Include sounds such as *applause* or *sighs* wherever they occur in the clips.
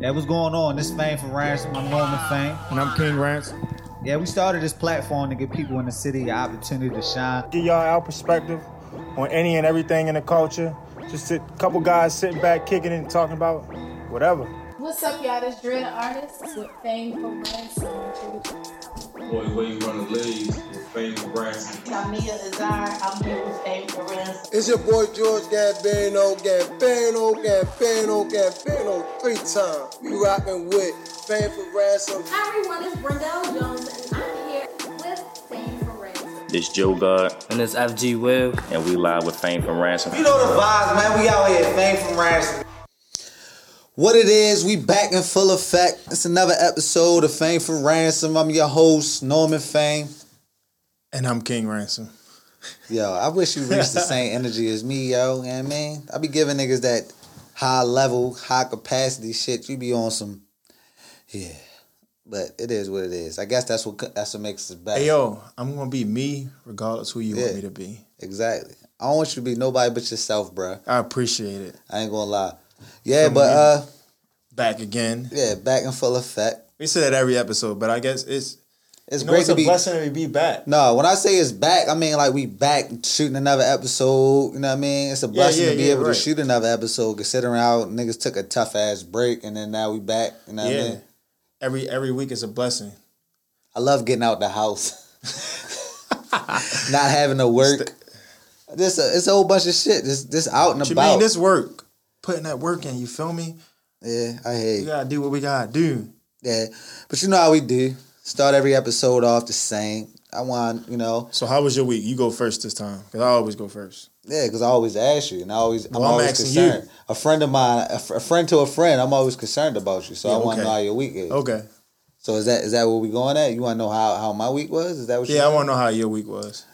Yeah, what's going on? This Fame for Ransom. I'm Norman Fame. And I'm King Rance. Yeah, we started this platform to give people in the city an opportunity to shine. Give y'all our perspective on any and everything in the culture. Just a couple guys sitting back, kicking it, and talking about whatever. What's up, y'all? This Dread Artist with Fame for Ransom. Boy, Wayne you League with Fame for Ransom. Tamia Azar, I'm here with Fame for Ransom. It's your boy George Gambino, Gambino, Gambino, Gambino, three times. You rocking with Fame for Ransom. Hi everyone, it's Brendel Jones and I'm here with Fame for Ransom. This Joe God, And it's FG Will. and we live with Fame from Ransom. You know the vibes, man. We out here, Fame from Ransom. What it is, we back in full effect. It's another episode of Fame for Ransom. I'm your host, Norman Fame. And I'm King Ransom. Yo, I wish you reached the same *laughs* energy as me, yo. You know what I mean? I be giving niggas that high level, high capacity shit. You be on some, yeah. But it is what it is. I guess that's what that's what makes us better. Hey yo, I'm gonna be me regardless who you Yeah. want me to be. Exactly. I don't want you to be nobody but yourself, bruh. I appreciate it. I ain't gonna lie. Yeah, From but uh, Back again. yeah, back in full effect. We say that every episode, but I guess it's It's you know, great it's to a be. blessing to be back. No, when I say it's back, I mean like we back shooting another episode. You know what I mean? It's a blessing yeah, to be yeah, able right. to shoot another episode, considering how niggas took a tough ass break and then now we back. You know what I mean? Every every week is a blessing. I love getting out the house, *laughs* not having to work. This a, it's a whole bunch of shit. This this out and What you about. mean this work? Putting that work in, you feel me? yeah, I hate. We you. gotta do what we gotta do. Yeah, but you know how we do. Start every episode off the same. I want you know, So how was your week? You go first this time, cause I always go first. yeah, because I always ask you, and I always Well, I'm I'm always concerned. A friend of mine, a, fr- a friend to a friend, I'm always concerned about you. So Yeah, I want to okay. know how your week is. Okay. So is that is that where we going at? You want to know how how my week was? Is that what? you Yeah, I want to know how your week was.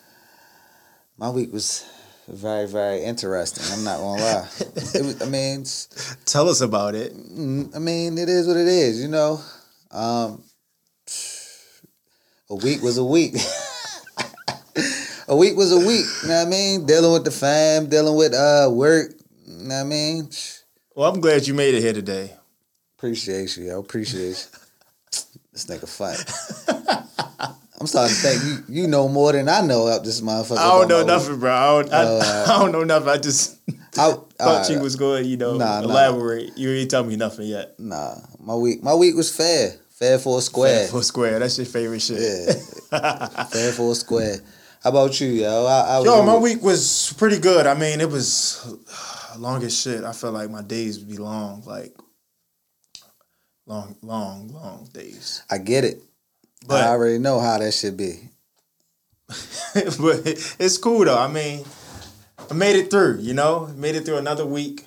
My week was very very interesting. I'm not gonna lie. it was, I mean, *laughs* Tell us about it. Mm, I mean, it is what it is, you know. Um, a week was a week. *laughs* a week was a week. You know what I mean? Dealing with the fam, dealing with uh work. You know what I mean? Well, I'm glad you made it here today. Appreciate you, yo. Appreciate you. this nigga fight. I'm starting to think you you know more than I know up this motherfucker. I don't know my week. nothing, bro. I don't, I, Oh, *laughs* uh, I don't know nothing. I just I, *laughs* thought alright, you was going, you know, Nah, nah. elaborate. You ain't tell me nothing yet. Nah, my week my week was fair. Fair for square. Fair for square, that's your favorite shit. Yeah. *laughs* fair for square. How about you, yo? I, I Yo, my week was pretty good. I mean, it was long as shit. I felt like my days would be long, like long, long, long days. I get it. But I already know how that should be. *laughs* but it's cool though. I mean, I made it through. You know, made it through another week.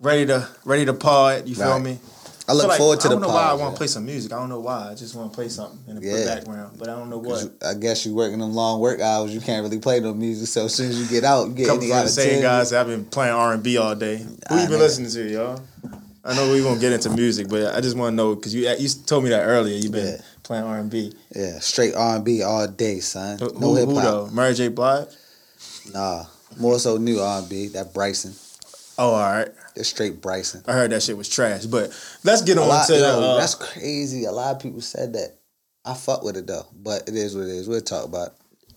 Ready to ready to pod. You feel me? I look feel like- forward to I don't know why I want to play some music. I don't know why. I just want to play something in the Yeah. background, but I don't know what. you- I guess you're working them long work hours. You can't really play no music. So as soon as you get out, you get Couple any out the same guys. I've been playing R and B all day. Who Ah, you been nigga. listening to, y'all? I know we gonna get into music, but I just want to know because you you told me that earlier. You've been Yeah. playing R and B. Yeah, straight R and B all day, son. Who, No hip hop. though? Mary J. Blige. Nah, more so new R and B. That Bryson. Oh, all right. It's straight Bryson. I heard that shit was trash, but let's get A on lot, to yo, uh, that's crazy. A lot of people said that. I fuck with it though, but it is what it is. We'll talk about. It.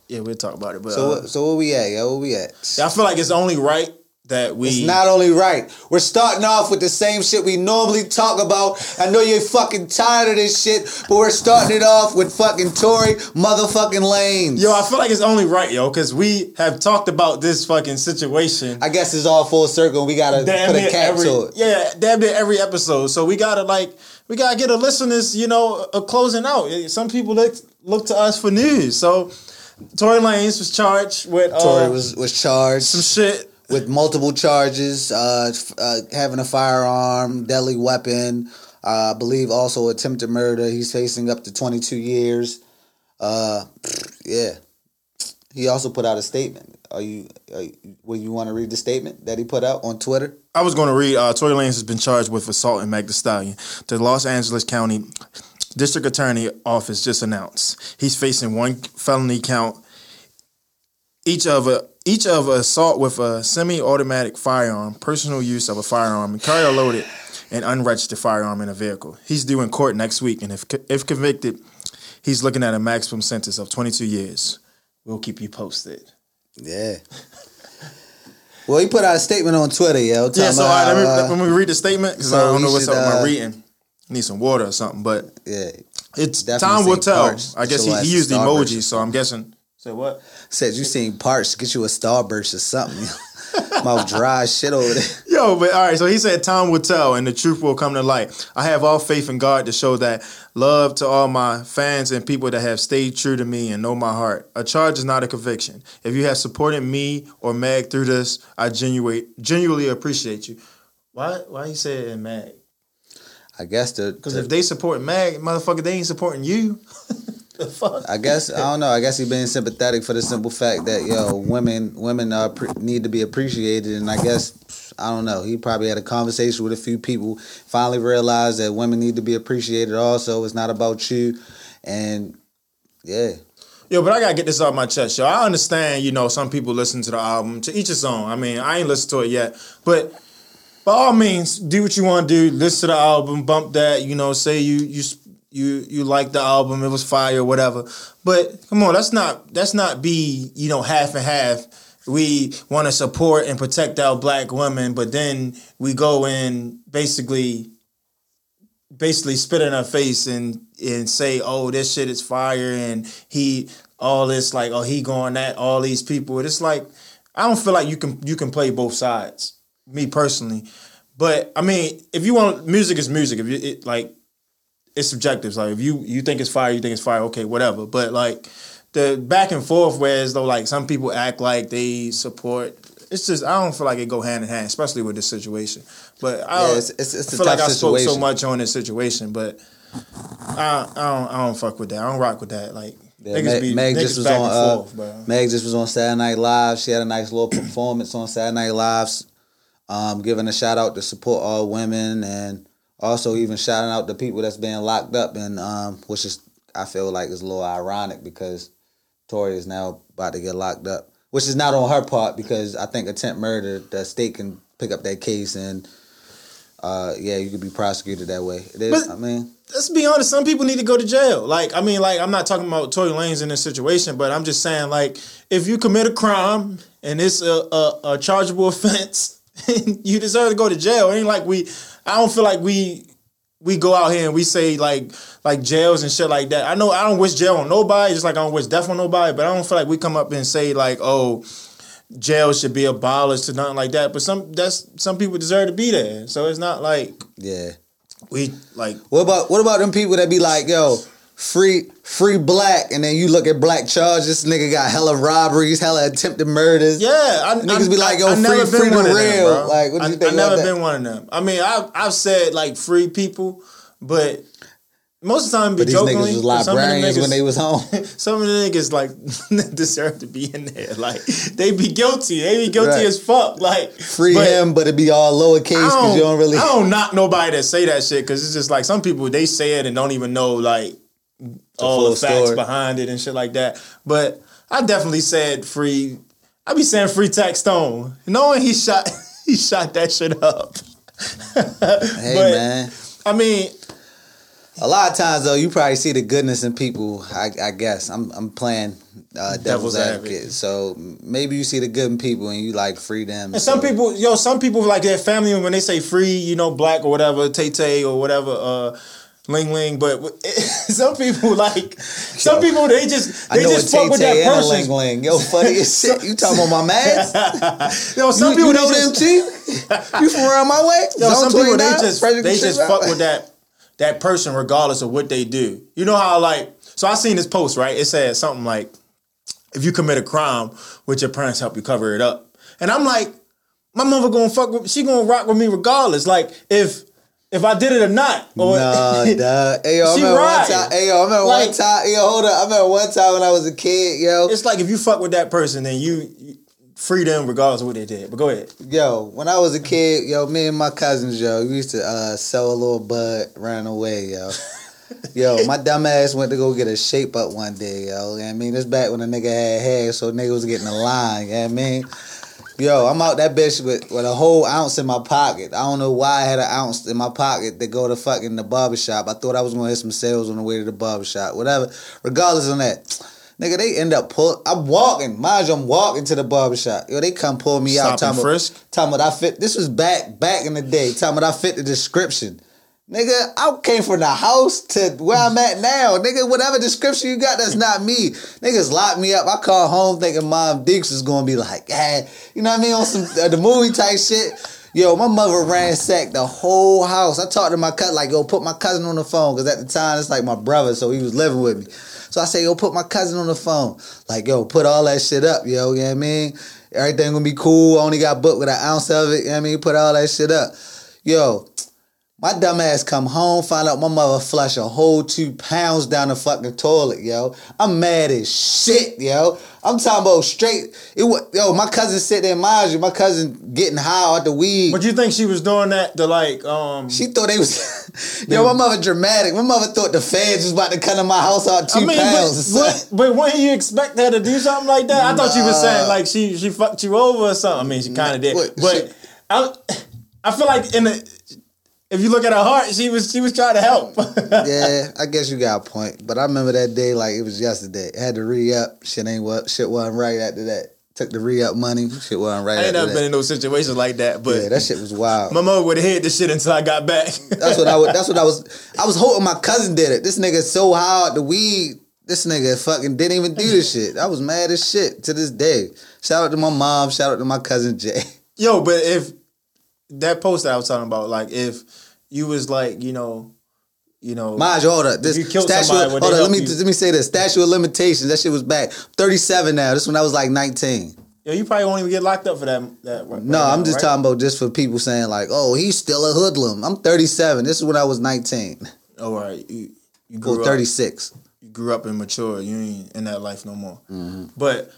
yeah. We'll talk about it, but So, uh, so where we at, yo? Where we at? I feel like it's only right that we. It's not only right. We're starting off with the same shit we normally talk about. I know you're fucking tired of this shit, but we're starting it off with fucking Tory motherfucking Lanez. Yo, I feel like it's only right, yo, because we have talked about this fucking situation. I guess it's all full circle. We gotta damn put a cap every to it. yeah, damn near every episode. So we gotta like we gotta get a listeners, you know, a closing out. Some people look look to us for news. So Tory Lanez was charged with uh, Tory was was charged some shit. With multiple charges, uh, uh, having a firearm, deadly weapon. Uh, I believe also attempted murder. He's facing up to 22 years. Uh, yeah. He also put out a statement. Are you? Are you will you want to read the statement that he put out on Twitter? I was going to read. Uh, Tory Lanez has been charged with assault and Meg Stallion. The Los Angeles County District Attorney Office just announced he's facing one felony count each of a each of assault with a semi-automatic firearm, personal use of a firearm, and carry a loaded and unregistered firearm in a vehicle. He's due in court next week, and if if convicted, he's looking at a maximum sentence of 22 years. We'll keep you posted. Yeah. Well, he put out a statement on Twitter, yo. Yeah, so all about right, let, me, uh, let me read the statement because so I don't know what's should, up with my uh, reading. Need some water or something, but yeah. it's time will tell. parched. I guess he, he used emojis, so I'm guessing. Say what? Says you seen parts, get you a starburst or something. *laughs* Mouth dry shit over there. Yo, but all right. So he said, "Time will tell, and the truth will come to light." I have all faith in God to show that love to all my fans and people that have stayed true to me and know my heart. A charge is not a conviction. If you have supported me or Meg through this, I genuinely genuinely appreciate you. Why? Why you say it in Mag? I guess the Because if they support Mag, motherfucker, they ain't supporting you. *laughs* the fuck? I guess I don't know. I guess he being sympathetic for the simple fact that yo women women are pre- need to be appreciated, and I guess I don't know. He probably had a conversation with a few people, finally realized that women need to be appreciated. Also, it's not about you, and yeah, Yo, but I gotta get this off my chest, yo. I understand, you know, some people listen to the album to each his own. I mean, I ain't listened to it yet, but by all means, do what you want to do. Listen to the album, bump that. You know, say you you you you like the album, it was fire, whatever. But come on, let's not let's not be you know half and half. We want to support and protect our black women, but then we go and basically basically spit in her face and and say, "Oh, this shit is fire," and he all this like, "Oh, he going at all these people." It's like I don't feel like you can you can play both sides. Me personally, but I mean, if you want music is music. If you it, like, it's subjective. Like if you you think it's fire, you think it's fire. Okay, whatever. But like the back and forth, whereas though like some people act like they support. It's just I don't feel like it go hand in hand, especially with this situation. But I, Yeah, it's- it's- it's a feel like I spoke so much on this situation, but I, I don't I don't fuck with that. I don't rock with that. Like Yeah, Meg, be Meg just was on. Uh. Meg just was on Saturday Night Live. She had a nice little performance on Saturday Night Live, um, giving a shout out to support all women and also even shouting out the people that's being locked up and um, which is I feel like is a little ironic because Tory is now about to get locked up, which is not on her part because I think attempt murder the state can pick up that case and uh, yeah you could be prosecuted that way. It is. But- I mean. let's be honest, some people need to go to jail. Like, I mean, like, I'm not talking about Tory Lanez in this situation, but I'm just saying, like, if you commit a crime and it's a, a, a chargeable *laughs* offense, *laughs* you deserve to go to jail. It ain't like we, I don't feel like we, we go out here and we say like, like jails and shit like that. I know I don't wish jail on nobody, just like I don't wish death on nobody, but I don't feel like we come up and say like, oh, jail should be abolished to nothing like that. But some that's some people deserve to be there, so it's not like Yeah. we like What about what about them people that be like, yo, free free black, and then you look at black charges, this nigga got hella robberies, hella attempted murders. Yeah, I, Niggas I, be like, yo, I, free- never free been the real. them. Like, what do you I, think I never that? been one of them. I mean, I've I've said like free people, but most of the time be But these jokingly. niggas was but some of the librarians niggas- when they was home. *laughs* Some of the niggas like *laughs* deserve to be in there. Like they be guilty. They be guilty Right. as fuck. Like Free but him, but it be all lowercase because you don't really. I don't knock nobody that say that shit because it's just like some people they say it and don't even know like all the facts story. behind it and shit like that. But I definitely said free. I be saying free Tax Stone, knowing he shot *laughs* he shot that shit up. *laughs* Hey but- man, I mean, a lot of times though, you probably see the goodness in people. I, I guess I'm I'm playing uh, devil's, Devil's advocate. advocate. so maybe you see the good in people and you like free them. and some so- people, yo, some people like their family when they say free, you know, black or whatever, Tay Tay or whatever, uh, Ling Ling. But *laughs* some people like some people they just they just fuck with that Tay-Tay and a person. Ling Ling. Yo, funny as *laughs* shit. You talking about my man? *laughs* Yo, some you, people you know them too? You from around my way? Yo, Zone some people they just they just fuck with that that person regardless of what they do. You know how like so I seen this post right. It said something like, "If you commit a crime, would your parents help you cover it up?" And I'm like, my mother gonna fuck with she gonna rock with me regardless. Like if if I did it or not. Or Nah, *laughs* dog. Hey, yo, I She remember one time. Hey, yo, I remember Like- one time. Yo, hold up. I remember one time when I was a kid, yo. it's like if you fuck with that person, then you, you free them regardless of what they did. But go ahead. Yo, when I was a kid, yo, me and my cousins, yo, we used to uh, sell a little bud around away, yo. *laughs* Yo, my dumb ass went to go get a shape up one day, yo. You know what I mean? This back when a nigga had hair, so nigga was getting a line, you know what I mean? Yo, I'm out that bitch with, with a whole ounce in my pocket. I don't know why I had an ounce in my pocket to go to fucking the barbershop. I thought I was gonna hit some sales on the way to the barbershop. Whatever. Regardless of that. Nigga, they end up pull. I'm walking, mind you, I'm walking to the barbershop. Yo, they come pull me out. Stop and talking frisk? About I fit. This was back back in the day. Talking about I fit the description. Nigga, I came from the house to where I'm at now. Nigga, whatever description you got, that's not me. Niggas locked me up. I call home thinking Mom Deeks is gonna be like, hey, you know what I mean, on some uh, the movie type shit. Yo, my mother ransacked the whole house. I talked to my cousin, like, yo, put my cousin on the phone, because at the time it's like my brother, so he was living with me. So I say, yo, put my cousin on the phone. Like, yo, put all that shit up, yo, you know what I mean? Everything gonna be cool. I only got booked with an ounce of it, you know what I mean? Put all that shit up. Yo, my dumb ass come home, find out my mother flush a whole two pounds down the fucking toilet, yo. I'm mad as shit, yo. I'm talking about straight. It was, yo, my cousin sit there, mind you, my cousin getting high out the weed. But you think she was doing that to like um She thought they was, *laughs* yo, my mother dramatic. My mother thought the feds was about to come to my house out two I mean, pounds. but, but, but when you expect her to do something like that, I thought you were saying like she she fucked you over or something. I mean, she kind of did, what, but she- I I feel like in the if you look at her heart, she was she was trying to help. *laughs* yeah, I guess you got a point. But I remember that day like it was yesterday. had to re up. Shit ain't what shit wasn't right after that. Took the re up money. Shit wasn't right I ain't never been in no situations like that, but yeah, that shit was wild. my mother would have hid this shit until I got back. *laughs* That's what I would. That's what I was. I was hoping my cousin did it. This nigga so hard the weed. This nigga fucking didn't even do this shit. I was mad as shit to this day. Shout out to my mom. Shout out to my cousin Jay. Yo, but if that post that I was talking about, like if you was like, you know, you know, Mind you, hold up. This you killed statue. somebody, hold up. Let me you? let me say this. Statue of limitations. That shit was back. Thirty seven now. This when I was like nineteen. yo, you probably won't even get locked up for that. that right No, now, I'm just right? talking about just for people saying like, oh, he's still a hoodlum. I'm 37. This is when I was 19 All right, you you grew up, 36. you grew up and mature. You ain't in that life no more. Mm-hmm. But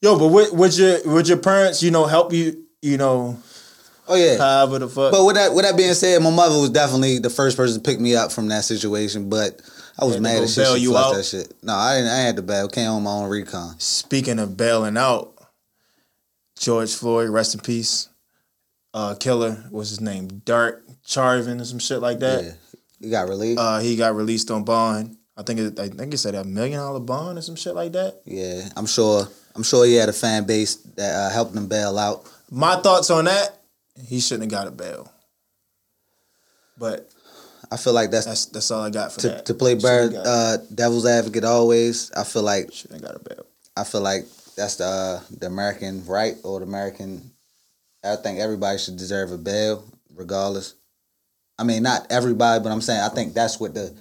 yo, but would, would your would your parents, you know, help you, you know, Oh yeah. however the fuck? But with that with that being said, my mother was definitely the first person to pick me up from that situation. But I was mad as shit. bail She you out? that shit. No, I didn't. I had to bail. Came on my own recon. Speaking of bailing out, George Floyd, rest in peace. Uh, killer, what's his name? Derek Chauvin or some shit like that. Yeah, you got relieved. Uh, he got released on bond. I think it, I think it said a million dollar bond or some shit like that. yeah, I'm sure. I'm sure he had a fan base that uh, helped him bail out. My thoughts on that, he shouldn't have got a bail. But I feel like that's, that's that's all I got for to, that. to play bird, uh, devil's advocate always. I feel like shouldn't got a bail. I feel like that's the uh, the American right or the American. I think everybody should deserve a bail, regardless. I mean, not everybody, but I'm saying I think that's what the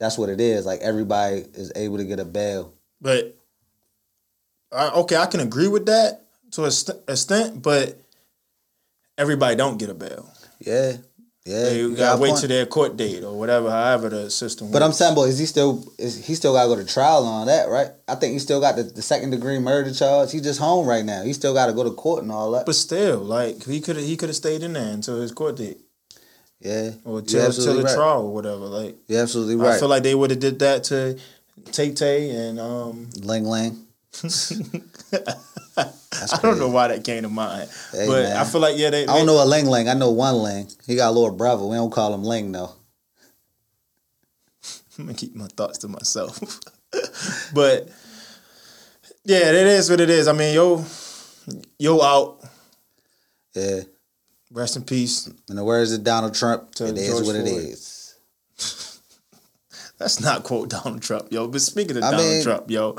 that's what it is. Like everybody is able to get a bail. But I, okay, I can agree with that to a st- extent, but everybody don't get a bail. Yeah, yeah. They you gotta wait point. till their court date or whatever, however the system. But I'm saying, boy, is he still is he still got to go to trial on that, right? I think he still got the, the second degree murder charge. He's just home right now. He still got to go to court and all that. But still, like he could he could have stayed in there until his court date yeah, or till, till the right. trial or whatever. Like You're absolutely right. I feel like they would have did that to Tay Tay and um. Ling Ling. *laughs* I don't know why that came to mind, Hey, but man. I feel like yeah, they. I don't know a Ling Ling. I know one Ling. He got a little brother. We don't call him Ling though. *laughs* I'm gonna keep my thoughts to myself. *laughs* but yeah, it is what it is. I mean, yo, yo out. Yeah. Rest in peace. In the words of Donald Trump, To it is what it Floyd. is. Let's not quote Donald Trump, yo. But speaking of I Donald mean- Trump, yo,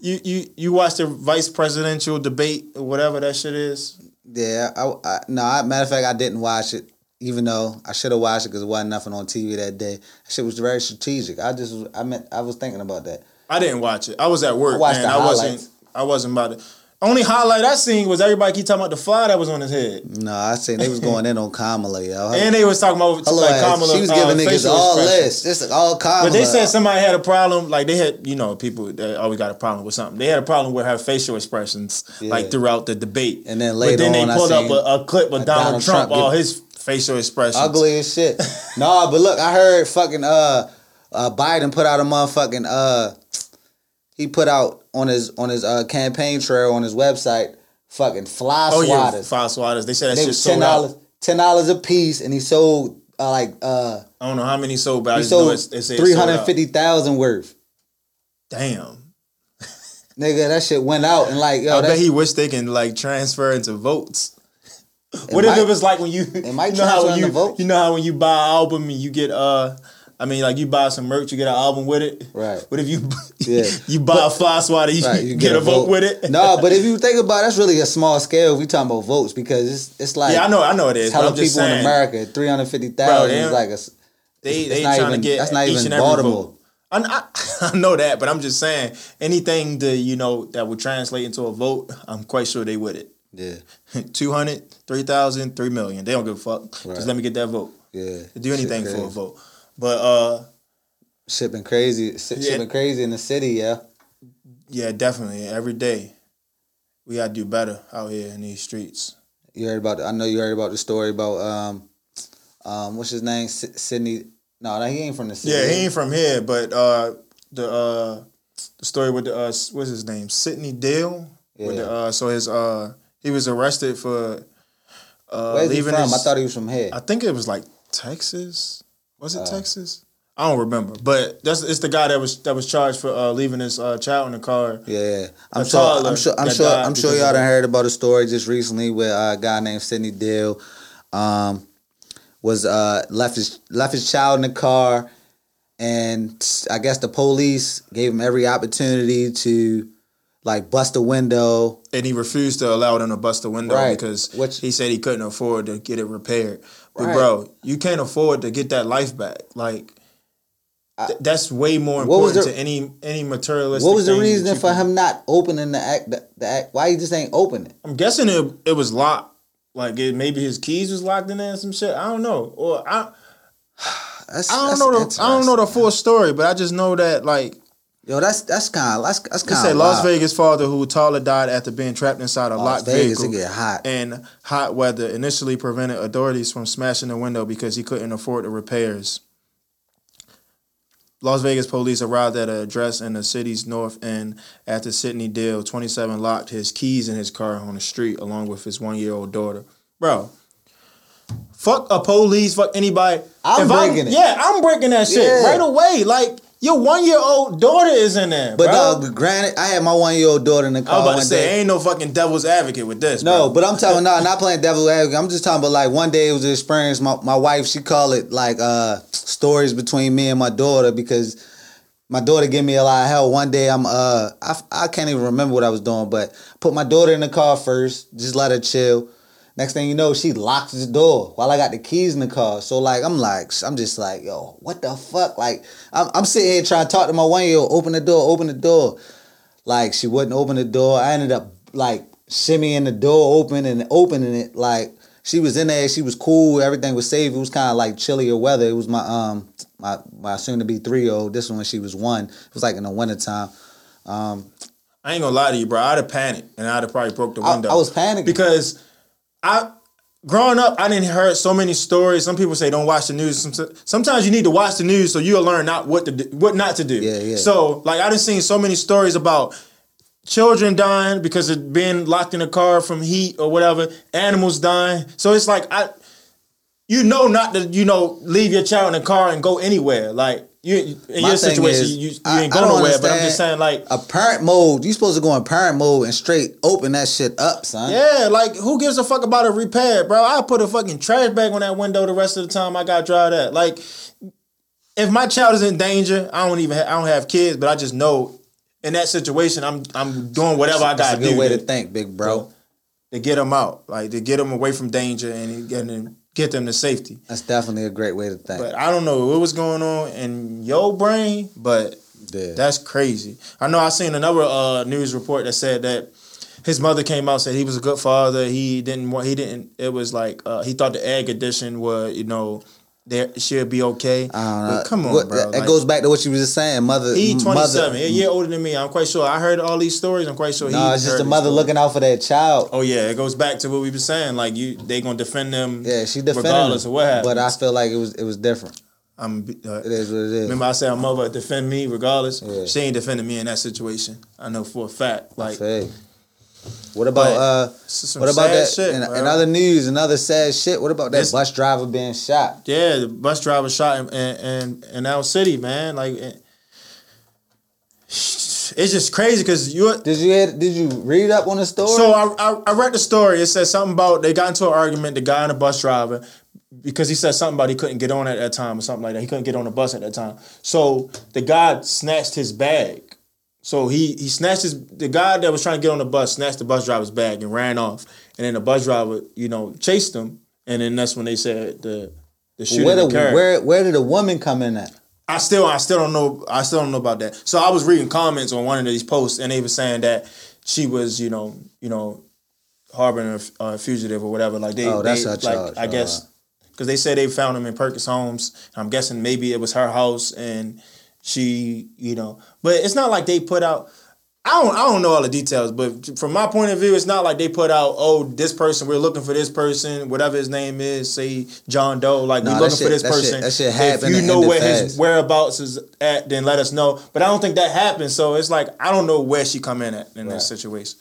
you you you watched the vice presidential debate or whatever that shit is. Yeah. I, I no. I, matter of fact, I didn't watch it, even though I should have watched it because it wasn't nothing on TV that day. That shit was very strategic. I just I meant I was thinking about that. I didn't watch it. I was at work. I watched and the I wasn't. I wasn't about to. Only highlight I seen was everybody keep talking about the fly that was on his head, No, I seen they was going in on Kamala, yo. *laughs* and they was talking about Hello, like. Kamala. she was uh, giving niggas facial all. This all Kamala. But they said somebody had a problem. Like they had, you know, people that always got a problem with something. They had a problem with her facial expressions, Yeah. like throughout the debate. And then but later then on, they I pulled up a, a clip of Donald, Donald Trump, Trump all his facial expressions. ugly as shit. *laughs* no, but look, I heard fucking uh uh, Biden put out a motherfucking uh, he put out on his on his uh campaign trail on his website fucking fly Oh yeah, swatters. five swatters. They said that they shit sold ten out. dollars ten dollars a piece, and he sold uh, like uh I don't know how many sold, but I he sold it's, they say three hundred fifty thousand worth. Damn. Nigga, that shit went out and like yo, I bet he wish they can like transfer into votes. what might- if it was like when you it might you know how transfer when you you know how when you buy an album and you get uh I mean like you buy some merch you get an album with it Right. What if you *laughs* Yeah. you buy a fly swatter you, Right, you *laughs* get, a vote, with it no, *laughs* but if you think about it, that's really a small scale. We talking about votes, because it's it's like yeah I know I know it is it's but hella I'm just people in America. three hundred fifty thousand is like a. they they not trying even- to get that's not each even and every Baltimore. vote. I, I, I know that, but I'm just saying anything that you know that would translate into a vote, I'm quite sure they would it. Yeah, 200, 3,000, 3 million. They don't give a fuck. Right. Just let me get that vote. yeah. Do anything for a vote. But uh Shit been crazy. Shit, Yeah. shit been crazy in the city. Yeah. yeah, definitely. Every day. We gotta do better out here in these streets. You heard about? I know you heard about the story about um, um, what's his name? Sy- Sydney. No, no, he ain't from the city. Yeah, he ain't from here, but uh the uh the story with the uh what's his name? Sidney Dale. With Yeah. the uh so his uh he was arrested for uh Where's he leaving from? his, I thought he was from here. I think it was like Texas. Was Uh. it Texas? I don't remember, but that's it's the guy that was that was charged for uh, leaving his uh, child in the car. Yeah, I'm sure. I'm sure. I'm sure. I'm sure y'all done heard about a story just recently where a guy named Sidney Dill um, was uh, left his left his child in the car, and I guess the police gave him every opportunity to like bust a window. and he refused to allow them to bust the window Right. because Which- he said he couldn't afford to get it repaired. But Right. bro, you can't afford to get that life back. Like th- that's way more important the- to any any materialistic. What was the reason for can- him not opening the act? The, the act? Why he just ain't open it? I'm guessing it it was locked. Like it, maybe his keys was locked in there or some shit. I don't know. Or I *sighs* *sighs* That's, I don't know the I don't know the full story, but I just know that like Yo, that's that's kind of that's that's kind of Las Vegas father who taller died after being trapped inside a Las locked Vegas, vehicle get hot. and hot weather initially prevented authorities from smashing the window because he couldn't afford the repairs. Las Vegas police arrived at an address in the city's north end after Sidney Dale, 27, locked his keys in his car on the street along with his one-year-old daughter. Bro, fuck a police, fuck anybody. I'm If breaking it. Yeah, I'm breaking that shit Yeah. right away. Like your one-year-old daughter is in there, But bro. dog, granted, I had my one year old daughter in the car. I was about one to say, day. ain't no fucking devil's advocate with this. No, bro. but I'm talking *laughs* no, not playing devil advocate. I'm just talking about like one day it was an experience. My my wife she called it like uh stories between me and my daughter because my daughter gave me a lot of help. One day I'm uh I, I can't even remember what I was doing, but put my daughter in the car first, just let her chill. Next thing you know, she locks the door while I got the keys in the car. So like I'm like I'm just like yo, what the fuck? Like I'm I'm sitting here trying to talk to my one year old. Open the door, open the door. Like she wouldn't open the door. I ended up like shimmying the door open and opening it. Like she was in there. She was cool. Everything was safe. It was kind of like chillier weather. It was my um my my soon to be three year old. This one when she was one. It was like in the wintertime. Um, I ain't gonna lie to you, bro. I'd have panicked and I'd have probably broke the I, window. I was panicking because I growing up, I didn't hear so many stories. Some people say don't watch the news. Sometimes you need to watch the news so you'll learn not what to do, what not to do. Yeah, yeah. So like I done seen so many stories about children dying because of being locked in a car from heat or whatever. Animals dying. So it's like I, you know, not to you know leave your child in a car and go anywhere. Like you in your situation, is, you, you I- ain't going nowhere. But I'm just saying, like. a parent mode. You supposed to go in parent mode and straight open that shit up, son. Yeah, like who gives a fuck about a repair, bro? I put a fucking trash bag on that window the rest of the time I got dry that. Like, if my child is in danger, I don't even ha- I don't have kids, but I just know in that situation I'm I'm doing whatever I That's got a to good do way to, think, big bro. to get them out, like to get them away from danger and, and get them to safety. That's definitely a great way to think. But I don't know what was going on in your brain, but yeah. that's crazy. I know I seen another uh, news report that said that his mother came out said he was a good father. He didn't want. He didn't. It was like uh, he thought the egg addition would you know there she'll be okay. I don't know. But come on, What- bro. That, Like, goes back to what you was just saying, mother. he twenty seven, a year older than me. I'm quite sure. I heard all these stories. I'm quite sure. No, it's just the mother looking out for that child. Oh yeah, it goes back to what we were saying. Like you, they gonna defend them. Yeah, she defended regardless him, of what happens. But I feel like it was it was different. I'm. Uh, It is what it is. Remember, I said my mother defend me regardless. Yeah. She ain't defending me in that situation. I know for a fact. Like. What about uh? What about that? shit, bro. in other news, another sad shit. What about that This- bus driver being shot? yeah, the bus driver shot in in, in, in our city, man. Like, it- it's just crazy because you. Did you hear, did you read up on the story? So I, I I read the story. It said something about they got into an argument. The guy and the bus driver because he said something about he couldn't get on at that time or something like that. He couldn't get on the bus at that time. So the guy snatched his bag. So he he snatched his the guy that was trying to get on the bus snatched the bus driver's bag and ran off. And then the bus driver, you know, chased him. And then that's when they said the the shooting where, the, occurred. where where did the woman come in at? I still I still don't know I still don't know about that. So I was reading comments on one of these posts and they were saying that she was, you know, you know, harboring a, fugitive or whatever. Like they, Oh, that's they like charge. I uh-huh. guess because they said they found him in Perkins Homes. I'm guessing maybe it was her house and she, you know, but it's not like they put out. I don't I don't know all the details, but from my point of view, it's not like they put out, oh, this person, we're looking for this person, whatever his name is, say John Doe, like Nah, we're looking shit- for this that shit- person. that shit if you know where his whereabouts is at, then let us know. But I don't think that happened. So it's like I don't know where she come in at in this situation.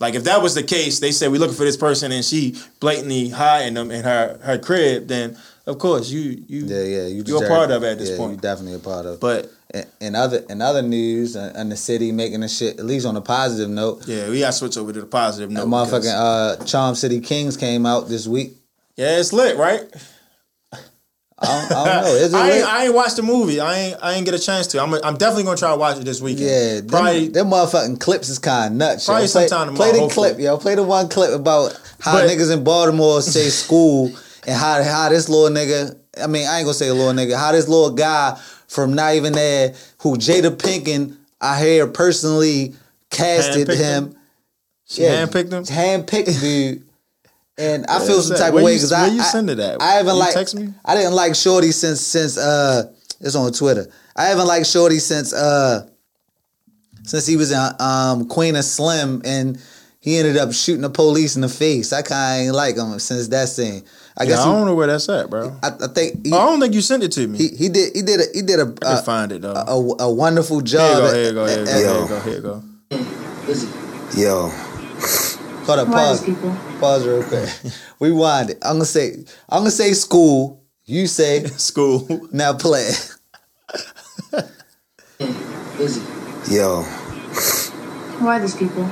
Like if that was the case, they said we're looking for this person and she blatantly hiding them in her her crib, then of course you you Yeah, yeah, you you're a part of it at this yeah, point. You're definitely a part of. it. But in, in other in other news, uh, in the city making the shit at least on a positive note. yeah, we gotta switch over to the positive The note. motherfucking uh, Charm City Kings came out this week. yeah, it's lit, right? I don't, I don't know. *laughs* I ain't, I ain't watched the movie. I ain't I ain't get a chance to. I'm I'm definitely gonna try to watch it this weekend. Yeah, them, probably. them motherfucking clips is kind of nuts. Probably yo. Play, sometime play tomorrow, the clip, yo. Play the one clip about how But- niggas in Baltimore say school and how how this little nigga. I mean, I ain't gonna say a little nigga. How this little guy from not even there, who Jada Pinkett, I hear personally casted Handpicked him. him? She handpicked him? Handpicked dude. And I feel some type Where of way because I you I- send it at? I haven't like text me? I didn't like Shorty since since uh it's on Twitter. I haven't liked Shorty since uh since he was in um Queen & Slim and he ended up shooting the police in the face. I kind of ain't like him since that scene. I Yeah, guess I don't know where that's at, bro. I, I think he, oh, I don't think you sent it to me. he he did he did a, he did a I can a, find it though. a, a wonderful job. you go. at- Here you go. Here you go. at- Here you go. Here you go. Yo, Hold up, pause. Pause real quick. *laughs* Rewind it. I'm gonna say I'm gonna say school. You say *laughs* School. now play. *laughs* yo, Who are these people?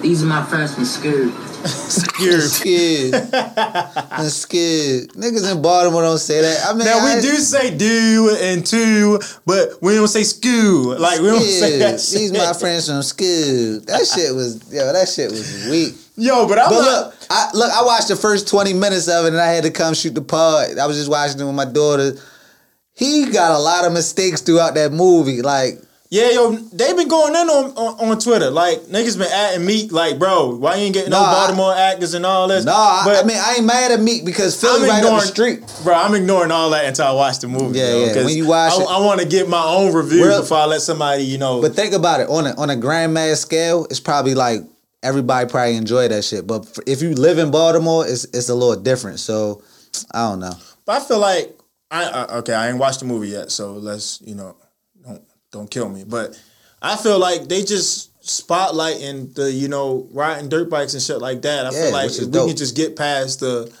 These are my friends from school. Scared. scared. I'm scared. Niggas in Baltimore don't say that. I mean, Now I, we do say do and two, but we don't say school. Like we don't say that. Scared. These my friends from school. That shit was yo. That shit was weak. Yo, but I'm But not. look, I look. I watched the first twenty minutes of it, and I had to come shoot the pod. I was just watching it with my daughter. He got a lot of mistakes throughout that movie. Like, Yeah, yo, they been going in on, on on Twitter. Like niggas been atting Meek. Like, bro, why you ain't getting no Nah, I- Baltimore actors and all this? Nah, I, but I mean, I ain't mad at Meek because Philly right up the street. Bro, I'm ignoring all that until I watch the movie. Yeah, yo, yeah. When you watch I, it- I want to get my own review Real- before I let somebody, you know. But think about it on a on a grandmaster scale, it's probably like everybody probably enjoy that shit. But if you live in Baltimore, it's it's a little different. So I don't know. But I feel like I, I okay, I ain't watched the movie yet, so let's you know don't kill me. But I feel like they just spotlighting the you know riding dirt bikes and shit like that. I Yeah, feel like if we can just get past the.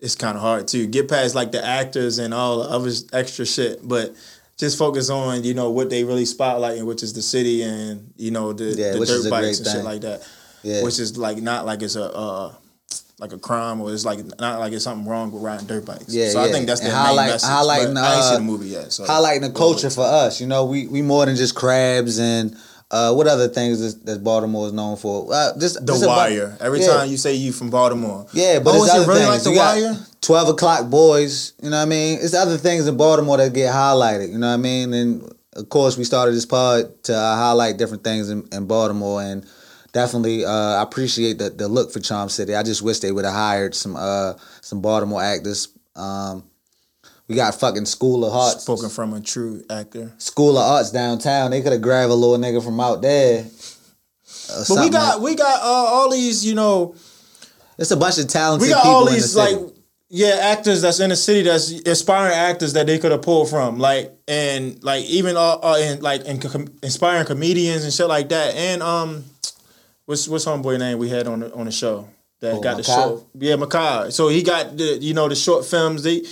It's kind of hard to Get past like the actors and all the other extra shit, but just focus on you know what they really spotlighting, which is the city and you know the, Yeah, the dirt bikes and shit like that. Yeah. Which is like not like it's a uh, like a crime or it's like not like it's something wrong with riding dirt bikes. Yeah, so I think that's the And main highlight- message. highlighting, but I ain't uh, seen the movie yet. So Highlighting the culture for us, you know, we we more than just crabs and uh, what other things is, that Baltimore is known for? Uh, just The just Wire. Every Yeah. time you say you from Baltimore. Yeah, but oh, it's is other it really things. like The You Wire? Twelve o'clock boys. You know what I mean? It's other things in Baltimore that get highlighted. You know what I mean? And of course, we started this pod to uh, highlight different things in, in Baltimore, and definitely uh, I appreciate the the look for Charm City. I just wish they would have hired some uh, some Baltimore actors. Um, we got fucking School of Arts. Spoken from a true actor. School of Arts downtown. They could have grabbed a little nigga from out there. or But we got like- we got uh, all these you know it's a bunch of talented we got people all in the these like yeah, actors that's in the city that's aspiring actors that they could have pulled from, like and like even uh, uh and like and com- inspiring comedians and shit like that. And um, what's what's homeboy name we had on the on the show that Oh, got the Makai? short? Yeah, Makai. So he got the you know the short films. They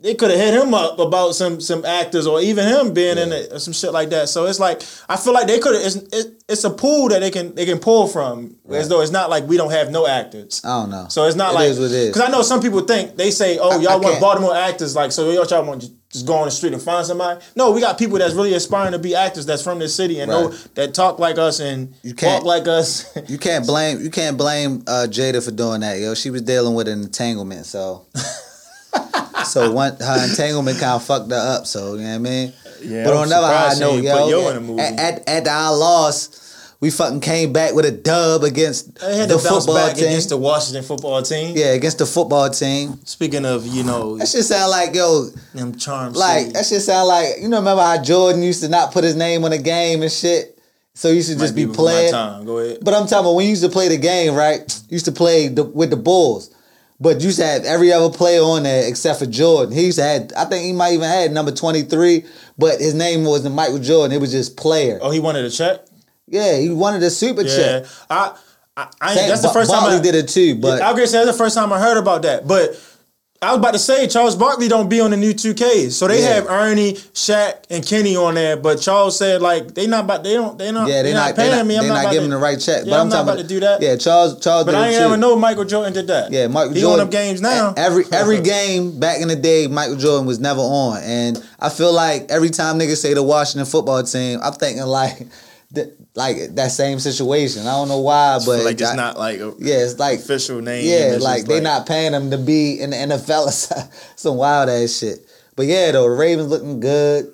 they could have hit him up about some some actors or even him being in it or some shit like that. So it's like I feel like they could. It's, it, it's a pool that they can they can pull from. As though it's not like we don't have no actors. I don't know. So it's not It like is what it is. because I know some people think they say, "Oh, y'all I want can't- Baltimore actors, like so y'all y'all want to just go on the street and find somebody." No, we got people that's really aspiring to be actors that's from this city and know that talk like us and You can't- walk like us. *laughs* You can't blame you can't blame uh, Jada for doing that, yo. She was dealing with an entanglement, so *laughs* so one her entanglement kind of fucked her up. So you know what I mean. Yeah, but I'm on another high surprised she note, yo, put Yo in the movie. at, at at our loss, we fucking came back with a dub against had the to football back team. against the Washington football team. yeah, against the football team. Speaking of, you know, That shit sound like yo, them charms. like that shit sound like you know. Remember how Jordan used to not put his name on the game and shit, so you should to just be playing. Time. Go ahead. But I'm talking about when you used to play the game, right? You used to play the, with the Bulls. But you used to have every other player on there except for Jordan. He used to have, I think he might even had number 23, but his name wasn't Michael Jordan. It was just player. Oh, he wanted a check. Yeah, he wanted a super Yeah, check. I, I, I that's the first time I did it too, but I agree. That's the first time I heard about that. But I was about to say Charles Barkley don't be on the new 2Ks. So they Yeah. have Ernie, Shaq, and Kenny on there. But Charles said like they not about they don't they not yeah, they they're not, not, paying not, me. I'm not, not giving the right check. Yeah, but I'm I'm, not talking about to do that. Yeah, Charles Charles But I ain't ever know Michael Jordan did that. Yeah, Michael he Jordan. on them games now. Every every *laughs* game back in the day, Michael Jordan was never on, and I feel like every time niggas say the Washington football team, I'm thinking like, th- like that same situation. I don't know why, but like it's I- not like a Yeah, it's like official name. yeah, like just they not paying them to be in the NFL. *laughs* Some wild ass shit. But yeah, though the Ravens looking good.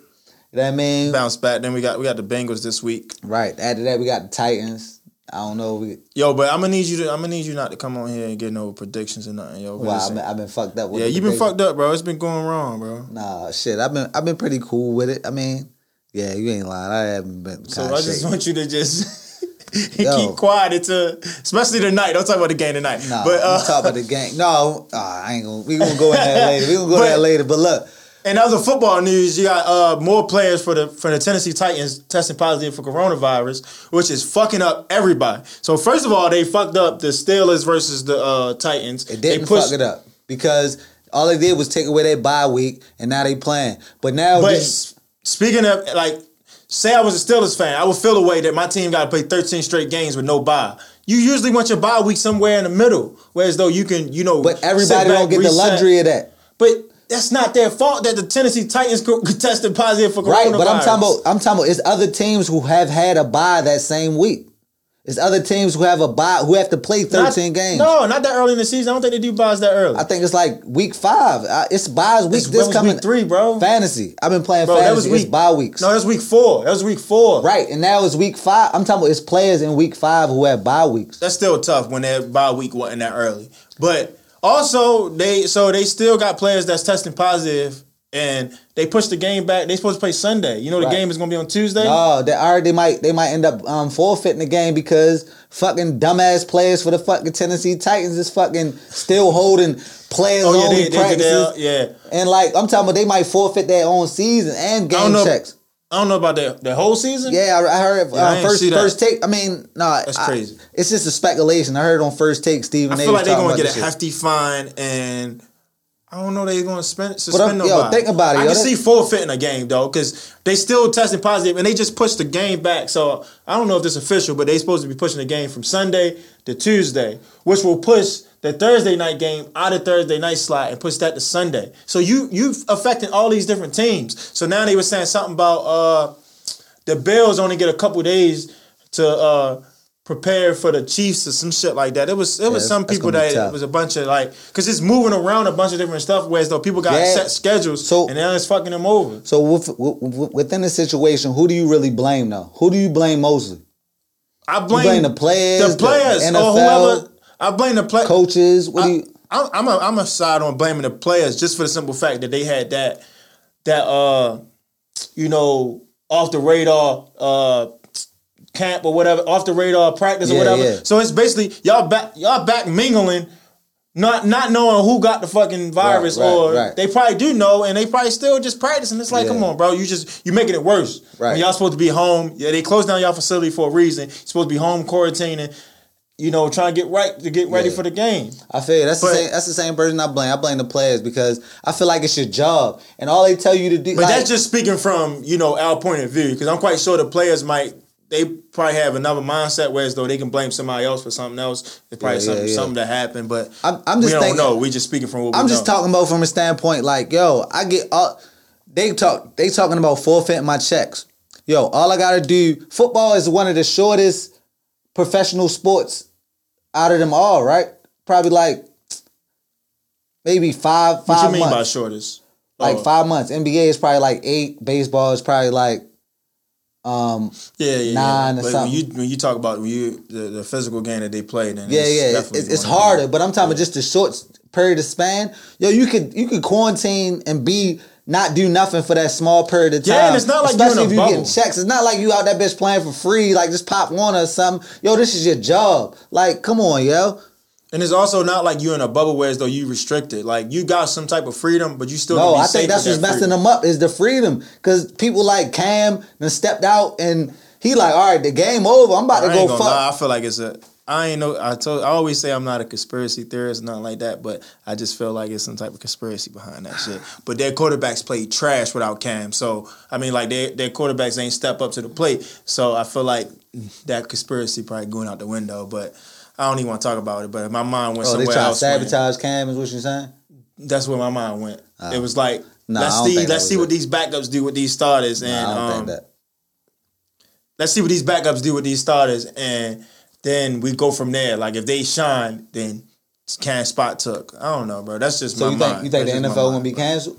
You know what I mean? bounce back. Then we got we got the Bengals this week. Right. After that, we got the Titans. I don't know. We, Yo, but I'm gonna need you to I'm gonna need you not to come on here and get no predictions or nothing. Yo, wow, I've been, I've been fucked up. With yeah, you've been fucked up, bro. It's been going wrong, bro. Nah, shit. I've been I've been pretty cool with it. I mean, yeah, you ain't lying. I haven't been. So I just want you to just *laughs* keep quiet until, especially tonight. Don't talk about the game tonight. Nah, but uh, talk about the *laughs* game. No, ah, I ain't gonna. We gonna go in there *laughs* later. We gonna go in there later. But look, in other football news, you got uh, more players for the for the Tennessee Titans testing positive for coronavirus, which is fucking up everybody. So first of all, they fucked up the Steelers versus the uh, Titans. it they didn't fuck it up because all they did was take away their bye week, and now they playing. But now, But this, speaking of like, say I was a Steelers fan, I would feel a way that my team got to play 13 straight games with no bye. You usually want your bye week somewhere in the middle, whereas though you can, you know, but everybody back, don't get the luxury of that. But that's not their fault that the Tennessee Titans tested positive for coronavirus. Right, but I'm talking about I'm talking about it's other teams who have had a bye that same week. It's other teams who have a bye who have to play 13 Not- games. No, not that early in the season. I don't think they do byes that early. I think it's like week five. Uh, it's buys week. This- coming week three, bro. fantasy. I've been playing Bro, fantasy. that was it's week bye weeks. No, that was week four. That was week four. right, and now it's week five. I'm talking about it's players in week five who have bye weeks. That's still tough when their bye week wasn't that early. But also they so they still got players that's testing positive and they pushed the game back. They supposed to play Sunday. You know the Right. game is gonna be on Tuesday. No, they already they might they might end up um, forfeiting the game because fucking dumbass players for the fucking Tennessee Titans is fucking still holding players oh yeah, only they, they, practices. they, yeah. And like I'm talking about, they might forfeit their own season and I game know. checks. I don't know about the the whole season. Yeah, I, I heard Yeah, I uh, first first take. I mean, no, That's I- crazy. It's just a speculation. I heard on first take, Stephen. I they feel like they're gonna get a hefty fine and. I don't know they're gonna spend suspend nobody. yo, think about it, I yo, can see forfeiting a game though, because they still testing positive and they just pushed the game back. So I don't know if this is official, but they supposed to be pushing the game from Sunday to Tuesday, which will push the Thursday night game out of Thursday night slot and push that to Sunday. So you you affecting all these different teams. So now they were saying something about uh the Bills only get a couple days to uh prepare for the Chiefs or some shit like that. It was it was some people that it was a bunch of like because it's moving around a bunch of different stuff. Whereas though people got Yeah. set schedules, So- and now it's fucking them over. So with, with, within the situation, who do you really blame though? Who do you blame mostly? I blame, blame the players, the players, the or whoever. I blame the play- Coaches? What do I, you? I'm I'm a, I'm a side on blaming the players just for the simple fact that they had that that uh you know off the radar uh camp or whatever off the radar practice or Yeah, whatever. yeah. So it's basically y'all back y'all back mingling not not knowing who got the fucking virus, Right, right, or right. they probably do know, and they probably still just practicing. It's like, Yeah. come on, bro, you just you making it worse. Right. When y'all supposed to be home, yeah, they closed down y'all facility for a reason. You're supposed to be home quarantining, you know, trying to get right to get ready for the game. I feel you. that's But- the same. That's the same person I blame. I blame the players because I feel like it's your job, and all they tell you to do. But like, that's just speaking from you know our point of view, because I'm quite sure the players might they probably have another mindset, whereas though they can blame somebody else for something else. It's probably Yeah, something yeah, yeah. something that happened, but I'm, I'm we just don't thinking, know. We just speaking from what I'm we just know. talking about from a standpoint like, yo, I get all they talk they talking about forfeiting my checks. Yo, all I gotta do football is one of the shortest professional sports out of them all, right? Probably like maybe five What five you mean by shortest? like Oh. five months. NBA is probably like eight. Baseball is probably like um Yeah, yeah, nine yeah. or But something. when you when you talk about when you the, the physical game that they play, then Yeah, it's yeah, definitely it's, it's going to be- harder. But I'm talking about just the short period of span. Yo, you could you could quarantine and be not do nothing for that small period of time. Yeah, and it's not like especially if you bubble. getting checks. It's not like you out that bitch playing for free. Like just pop one or something. Yo, this is your job. Like, come on, yo. And it's also not like you're in a bubble where as though you restricted. Like you got some type of freedom, but you still No, I think that's what's that messing them up is the freedom. Cause people like Cam then stepped out and he like, all right, the game over. I'm about to go fuck. lie. I feel like it's a. I ain't know. I told. I always say I'm not a conspiracy theorist, nothing like that. But I just feel like it's some type of conspiracy behind that shit. *sighs* But their quarterbacks played trash without Cam. So I mean, like their their quarterbacks ain't step up to the plate. So I feel like that conspiracy probably going out the window. But I don't even want to talk about it. But my mind went Oh, they somewhere try to else. when- sabotage Cam is what you're saying? That's where my mind went. Oh. It was like Nah, let's see let's see it. what these backups do with these starters, and Nah, I don't um, think that. let's see what these backups do with these starters, and then we go from there. Like if they shine, then can spot took. I don't know, bro. That's just So my you think mind. you think That's the NFL gonna be canceled?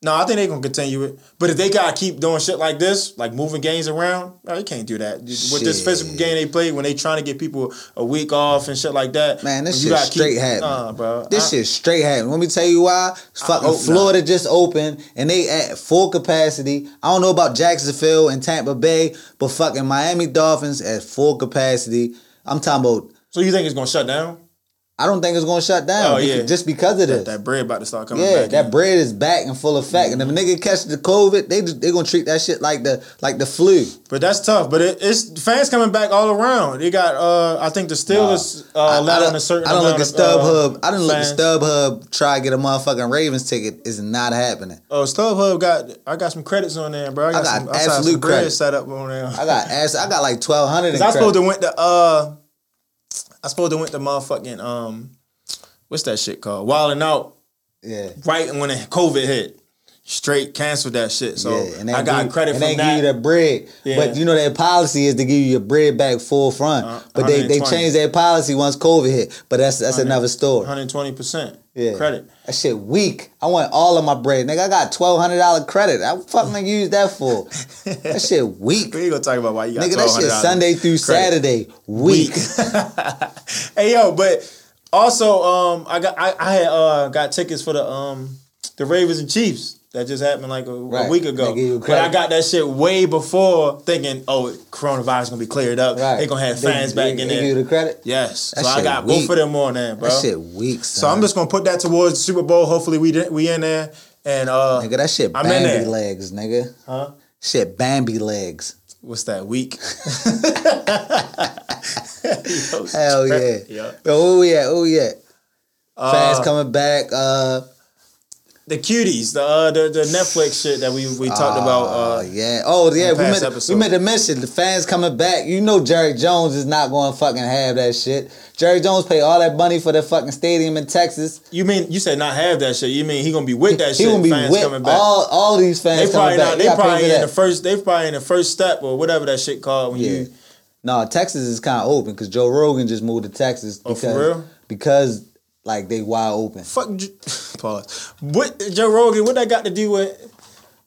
No, I think they're gonna continue it. But if they gotta keep doing shit like this, like moving games around, bro, they can't do that. With this physical game they play, when they trying to get people a week off and shit like that, Man, this shit straight keep. Nah, bro. This I- shit straight happening. Let me tell you why. Fucking hope not. Florida just opened and they at full capacity. I don't know about Jacksonville and Tampa Bay, but fucking Miami Dolphins at full capacity. I'm talking about. So you think it's gonna shut down? I don't think it's gonna shut down. Oh, yeah. just because of this. That, that bread about to start coming yeah, back. that in. bread is back in full effect, and if a nigga catch the COVID, they they gonna treat that shit like the like the flu. But that's tough. But it, it's fans coming back all around. They got uh I think the Steelers uh let on a certain I don't look at uh, StubHub. I didn't look at. StubHub. Try to get a motherfucking Ravens ticket. Is not happening. Oh, StubHub got I got some credits on there, bro. I got, I got some, I absolute bread credits. set up on there. I got ass. I got like twelve hundred. *laughs* I supposed to went to uh I supposed to went to motherfucking um what's that shit called? Wilding out Yeah. right when the COVID hit. Straight canceled that shit. So yeah, and I got give, credit and they that. give you the bread, Yeah. but you know their policy is to give you your bread back full front. Uh, but they, they 120. changed their policy once COVID hit. But that's that's another story. 120% Yeah. credit. That shit weak. I want all of my bread, nigga. I got twelve hundred dollar credit. I fucking use that for. *laughs* That shit weak. We ain't gonna talk about why you got Nigga, that shit Sunday through credit. Saturday. Weak. *laughs* hey yo, but also um I got I, I had uh got tickets for the um the Ravens and Chiefs. That just happened like a, a week ago. They But. I got that shit way before thinking, oh, coronavirus gonna be cleared up. Right. They gonna have fans they- back in they there. give you the credit? Yes. That so I got weak. both of them on there, bro. That shit weak. Son. so I'm just gonna put that towards the Super Bowl. Hopefully we we in there. And uh nigga. That shit I'm in Bambi there. legs, nigga. Huh? Shit Bambi legs. What's that week? *laughs* *laughs* Hell yeah. Oh yeah. Yo, where we at? Where we? Fans Uh, coming back. Uh, The cuties, the uh, the the Netflix shit that we we talked about. Oh Uh, yeah. Oh yeah. We episode. we meant to mention the fans coming back. You know Jerry Jones is not going to fucking have that shit. Jerry Jones paid all that money for the fucking stadium in Texas. You mean you said not have that shit? You mean he gonna be with that He shit? gonna be fans with coming back. all all these fans they probably coming back. not. You They probably in that. the first. They probably in the first step or whatever that shit called when Yeah. you. No, Texas is kind of open because Joe Rogan just moved to Texas. Oh, Because, for real? Because like they wide open. Fuck. *sighs* Pause. What Joe Rogan? What that got to do with?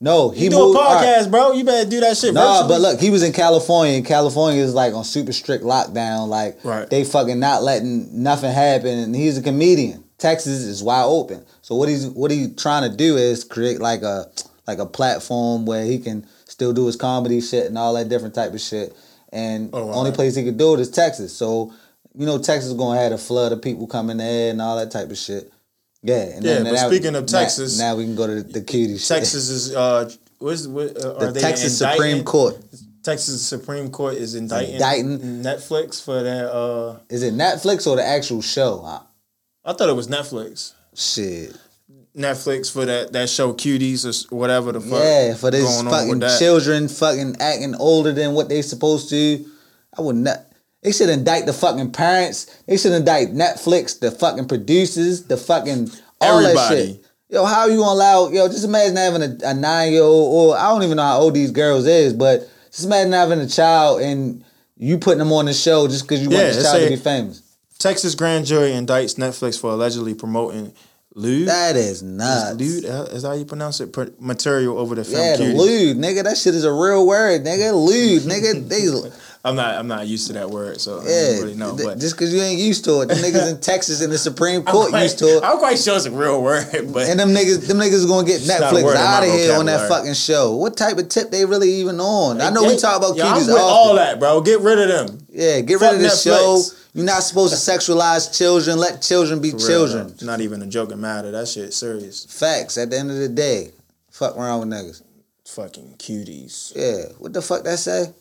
No, he You do moved. a all right. podcast, bro. You better do that shit. Nah, virtually. but look, he was in California. and California is like on super strict lockdown. Like Right. they fucking not letting nothing happen. And he's a comedian. Texas is wide open. So what he's what he trying to do is create like a like a platform where he can still do his comedy shit and all that different type of shit. And Oh, wow. only place he could do it is Texas. So you know Texas is gonna have a flood of people coming there and all that type of shit. Yeah, and Yeah, but speaking of Texas- now, we can go to the, the cutie shit. Texas is uh, where's what, uh, are the Texas indicting? Supreme Court. Texas Supreme Court is indicting, Indicting. Netflix for that. Uh, Is it Netflix or the actual show? Uh, I thought it was Netflix. shit. Netflix for that that show Cuties or whatever the fuck. Yeah, for this fucking children fucking acting older than what they supposed to. I would not. They should indict the fucking parents. They should indict Netflix, the fucking producers, the fucking all that shit. Yo, how you gonna allow? Yo, just imagine having a, a nine year old, or I don't even know how old these girls is, but just imagine having a child and you putting them on the show just because you Yeah, want this it child to be famous. Texas grand jury indicts Netflix for allegedly promoting lewd. That is nuts. lewd uh, is how you pronounce it. Material over the film. Yeah, Cuties. lewd, nigga. That shit is a real word, nigga. Lewd, nigga. They *laughs* I'm not. I'm not used to that word, so I Yeah, don't really know. th- But just because you ain't used to it, the niggas in *laughs* Texas in the Supreme Court quite, used to it, I'm quite sure it's a real word, *laughs* but and them niggas, them niggas gonna get It's not a Netflix out of here on that fucking show. What type of tip they really even on? I know we talk about yo, I'm with all that, bro. Get rid of them. Yeah, get Fuck rid of the show. You're not supposed to sexualize children. Let children be real, children. Not even a joking matter. That shit serious. Facts. At the end of the day, fuck around with niggas. Fucking cuties. Yeah, what the fuck that say?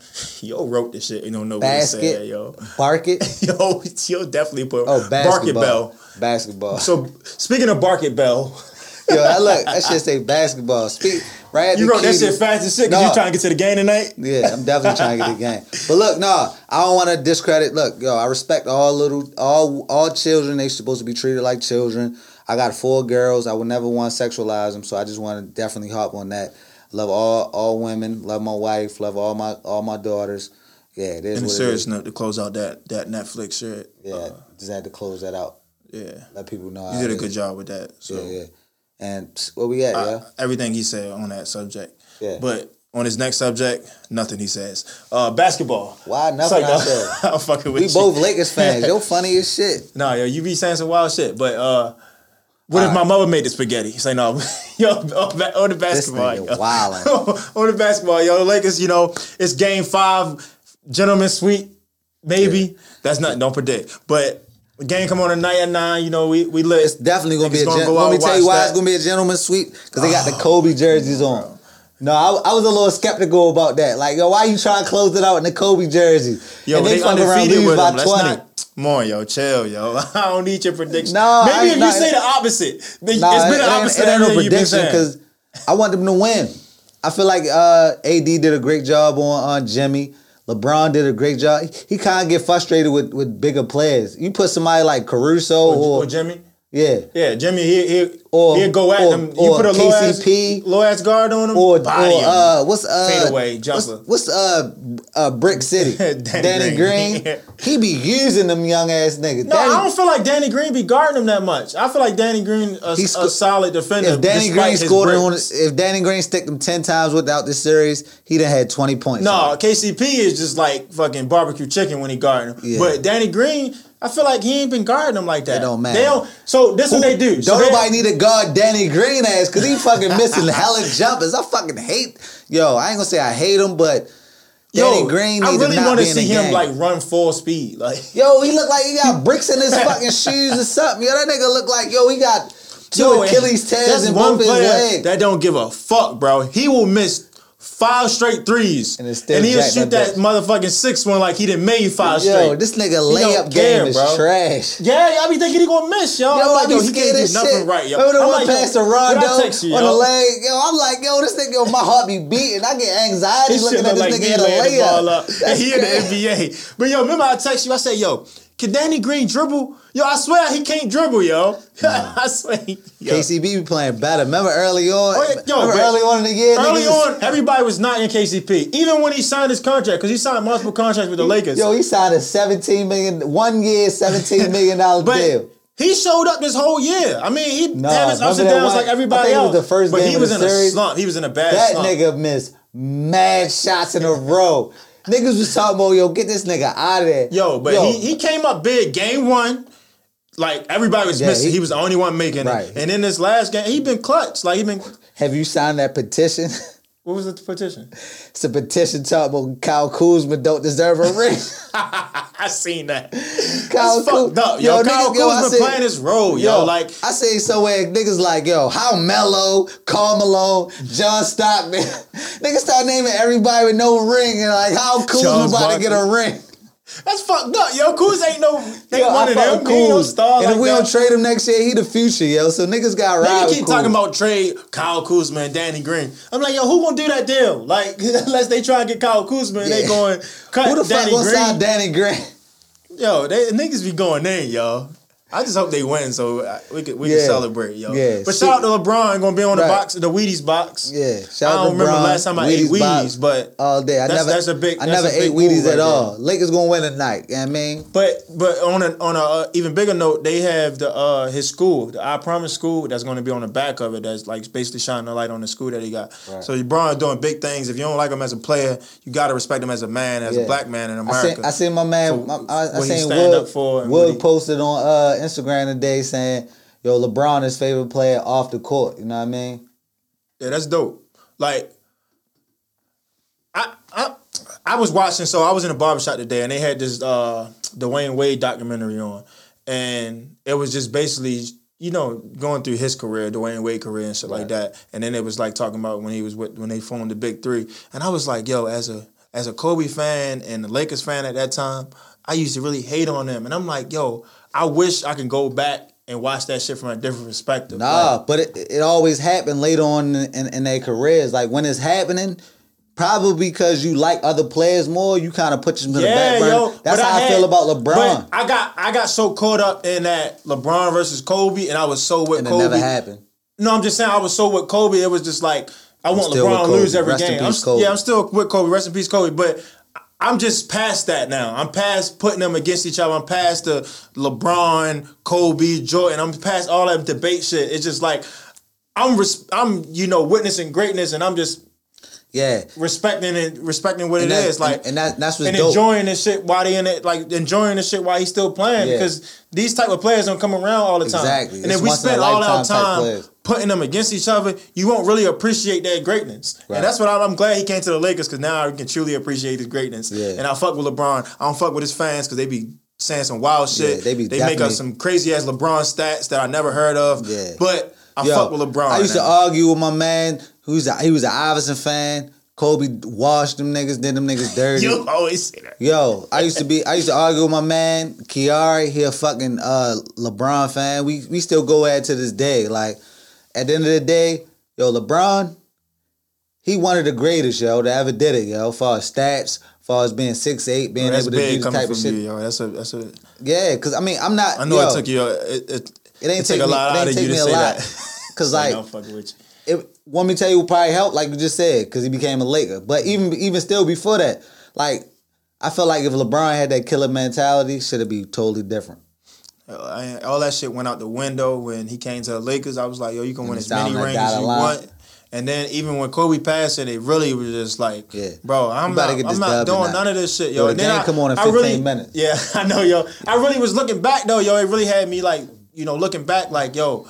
*laughs* Yo wrote this shit. You don't know what Basket. it said, yo. Bark it. *laughs* Yo, yo definitely put Oh, Bark It basketball. Bell. Basketball. So speaking of Bark It Bell, Yo, I look. That *laughs* shit say basketball. Speak right. You wrote that shit fast as shit because No. you trying to get to the game tonight. Yeah, I'm definitely trying to get the game. But look, no, I don't want to discredit. Look, yo, I respect all little, all all children. They supposed to be treated like children. I got four girls. I would never want to sexualize them, so I just want to definitely hop on that. Love all all women. Love my wife. Love all my all my daughters. Yeah, it is In a serious note, to close out that that Netflix shit. Yeah, uh, just had to close that out. yeah. Let people know. You did a good job with that. So Yeah, yeah. And where we at, uh, yeah? everything he said on that subject. Yeah. But on his next subject, nothing he says. Uh, basketball. Why nothing? like, I *laughs* said. I'm fucking with We you. both Lakers fans. Yo, funny as shit. Nah, yo, you be saying some wild shit. But uh, what if uh, my mother made the spaghetti? Say no, *laughs* yo, on, ba- on the basketball, yo. wildin'. *laughs* on oh, the basketball, yo. The Lakers, you know, it's game five, gentleman sweep, maybe. That's not don't predict, but the game come on tonight at nine. You know, we we lit. It's definitely gonna be a. Gonna Gen- go let me tell you why that. it's gonna be a gentleman sweep because they got the *sighs* Kobe jerseys on. No, I, I was a little skeptical about that. Like, yo, why you trying to close it out in the Kobe jersey? Yo, and they, fuck around undefeated lose with by them. Twenty. not. Come on, yo, chill, yo. *laughs* I don't need your prediction. No, maybe ain't if not- you say the opposite, then Nah, it's been it, the opposite. it ain't no prediction because I want them to win. I feel like uh, AD did a great job on on Jimmy. LeBron did a great job. He, kind of get frustrated with, with bigger players. You put somebody like Caruso or, or, or Jimmy. Yeah, Yeah, Jimmy, he he Or- he'll go at or- them. You or put a low ass, low ass guard on him, or, or body him. uh, what's uh, Fadeaway what's, jumper. what's uh, uh, Brick City? Danny *laughs* Danny, Green. Green. *laughs* He be using them young ass niggas. No, Danny, I don't feel like Danny Green be guarding him that much. I feel like Danny Green a, He's a solid defender. if Danny Green his scored on, if Danny Green stick them ten times without this series, he'd have had twenty points. No, KCP is just like fucking barbecue chicken when he guarding him. Yeah. But Danny Green, I feel like he ain't been guarding him like that. It don't matter. They don't. So this is what they do. Don't they- nobody need to guard Danny Green ass because he *laughs* fucking missing hella jumpers. I fucking hate. Yo, I ain't gonna say I hate him, but Danny Yo, Green I really want to see him game. like run full speed. Like Yo, he look like he got *laughs* bricks in his fucking shoes or something. Yo, that nigga look like yo, he got two yo, Achilles tears in one both his legs. that don't give a fuck, bro. He will miss five straight threes, And and he'll shoot that that motherfucking six one like he didn't made five Yo, straight. this nigga layup don't care, game is bro. trash. Yeah, I be thinking he gonna miss, yo. Yo, I'm like, yo, he can't do nothing shit. right, yo. Remember the I'm one like, yo, pass to Rondo you, on the leg? Yo, I'm like, yo, this nigga, yo, my heart be beating. I get anxiety looking at this like nigga me a laying the ball layup. up. And he in the. NBA. But yo, remember I text you, I said, yo, can Danny Green dribble? Yo, I swear he can't dribble, yo. *laughs* I swear. He, yo. KCP be playing better. Remember early on? Oh, yeah, yo, Remember early on in the year? Early niggas- on, everybody was not in KCP. Even when he signed his contract, because he signed multiple contracts with the Lakers. Yo, he signed a 17 million, one year, 17 *laughs* million dollar deal. he showed up this whole year. I mean, he No, had his ups and downs like everybody else. was the first but game he was in a series. slump. He was in a bad That slump. That nigga missed mad shots in a row. Niggas was talking about, yo, get this nigga out of there. Yo, but Yo, he, he came up big game one. Like everybody was Yeah, missing. he- He, was the only one making Right. it. And in this last game, he been clutch. Like he been have you signed that petition? *laughs* What was the petition? It's a petition talking about Kyle Kuzma don't deserve a ring. *laughs* I seen that. Kyle That's fucked up, yo. Yo, Kyle niggas- yo, I Kuzma said- playing his role, yo. Like I say somewhere niggas like, yo, how Melo, Karl Malone, John Stockman. *laughs* niggas start naming everybody with no ring and like how Kuzma Charles about to get a ring. That's fucked up, yo. Kuz ain't no ain't Yo, one I of fuck them. He ain't no star And like if we that. don't trade him next year, he the future, yo. So niggas got ride Nigga keep Kuz. talking about trade Kyle Kuzma and Danny Green. I'm like, yo, who gonna do that deal? Like, *laughs* unless they try and get Kyle Kuzma and they going cut Who the fuck Danny gonna Green. sign Danny Green? Yo, they niggas be going in, yo. I just hope they win so uh, we could we Yeah. can celebrate, yo. Yeah. But shout out to LeBron gonna be on the Right. box, the Wheaties box. Yeah, shout I don't remember LeBron, last time I ate Wheaties Wheaties, box but all day. I that's- never, that's a big- I never ate Wheaties right at all. there. Lakers gonna win tonight. You know what I mean? But but on a on a uh, even bigger note, they have the uh his school, the I Promise school, that's going to be on the back of it. That's like basically shining a light on the school that he got. So LeBron doing big things. If you don't like him as a player, you got to respect him as a man, as Yeah. a black man in I America. seen, I seen my man. So, my, I, I seen stand Wood. up for and Wood posted on uh, Instagram today saying, "Yo, LeBron is favorite player off the court." You know what I mean? Yeah, that's dope. Like, I I I was watching. So I was in a barbershop today, and they had this uh Dwyane Wade documentary on, and it was just basically you know going through his career, Dwyane Wade career and shit like that. And then it was like talking about when he was with when they formed the Big Three, and I was like, yo, as a as a Kobe fan and the Lakers fan at that time, I used to really hate on them, and I'm like, yo, I wish I could go back. And watch that shit from a different perspective. Nah, Like, but it, it always happened later on in, in, in their careers. Like when it's happening, probably because you like other players more, you kind of put them to the back burner. That's how I, had- feel about LeBron. but I got I got so caught up in that LeBron versus Kobe, and I was so with and it Kobe. never happened. No, I'm just saying I was so with Kobe. It was just like I want LeBron to lose every Rest game. I'm, Kobe. Yeah, I'm still with Kobe. Rest in peace, Kobe. But I'm just past that now. I'm past putting them against each other. I'm past the LeBron, Kobe, Jordan. I'm past all that debate shit. It's just like I'm res- I'm you know witnessing greatness, and I'm just Yeah, respecting and respecting what and it that- is. Like and, that, that's what's and dope. enjoying this shit while they in it, like enjoying this shit while he's still playing. Yeah. Because these type of players don't come around all the time. Exactly. And It's if we once in a spend all our time putting them against each other, you won't really appreciate their greatness. Right. And that's what I'm, I'm glad he came to the Lakers because now I can truly appreciate his greatness. Yeah. And I fuck with LeBron. I don't fuck with his fans because they be saying some wild shit. Yeah, they be they make up some crazy ass LeBron stats that I never heard of. Yeah. But I Yo, fuck with LeBron. I used to argue with my man who's a, he was an Iverson fan. Kobe washed them niggas, did them niggas *laughs* dirty. You always say that. Yo, I used to be I used to argue with my man Kiari. He a fucking uh, LeBron fan. We we still go at it to this day. Like at the end of the day, yo, LeBron, he one of the greatest yo that ever did it. Yo, far as stats, far as being six eight, being That's able to do coming type of shit. you, yo. That's a that's a. Yeah, cause I mean I'm not. I know yo, it took you. It, it, It ain't it take a me- lot it out ain't of you take to me a say lot. that. *laughs* Cause Like, like I'm fucking with you. it, want me to tell you probably helped, like you just said, because he became a Laker. But mm-hmm. even even still before that, like I feel like if LeBron had that killer mentality, should it be totally different. All that shit went out the window when he came to the Lakers. I was like, yo, you can win as many rings as you line. want. And then even when Kobe passed it, it really was just like, Yeah. bro, I'm not, get I'm not doing none of this shit, Yo, yo. the and then I, come on in I 15 really, minutes. *laughs* Yeah, I know, yo. I really was looking back though, yo. It really had me like, you know, looking back like, yo,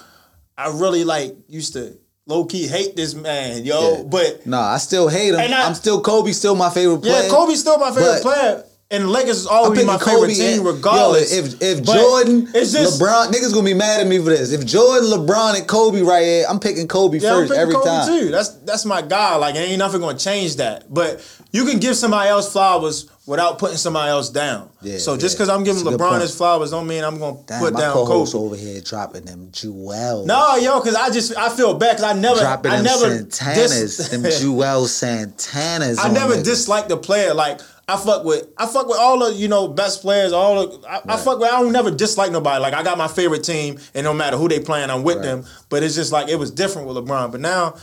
I really like used to low key hate this man, yo. Yeah. But No, I still hate him. I- I'm still Kobe, still my favorite player. yeah, Kobe's still my favorite player. And the Lakers is always my Kobe. favorite team, regardless. Yo, if if But Jordan, it's just LeBron, niggas gonna be mad at me for this. If Jordan, LeBron, and Kobe right here, I'm picking Kobe Yeah, first every Kobe time. too. That's that's my guy. Like ain't nothing gonna change that. But you can give somebody else flowers without putting somebody else down. Yeah, so just yeah. because I'm giving LeBron his flowers don't mean I'm gonna Damn, put down Kobe. over here dropping them jewels. No, yo, because I just I feel bad because I never dropping I them never Santanas, dis- them *laughs* Jewel Santanas. I never niggas. disliked the player. Like I fuck with I fuck with all the you know best players. All the I, I fuck with. I don't never dislike nobody. Like I got my favorite team, and no matter who they playing, I'm with Right. them. But it's just like it was different with LeBron. But now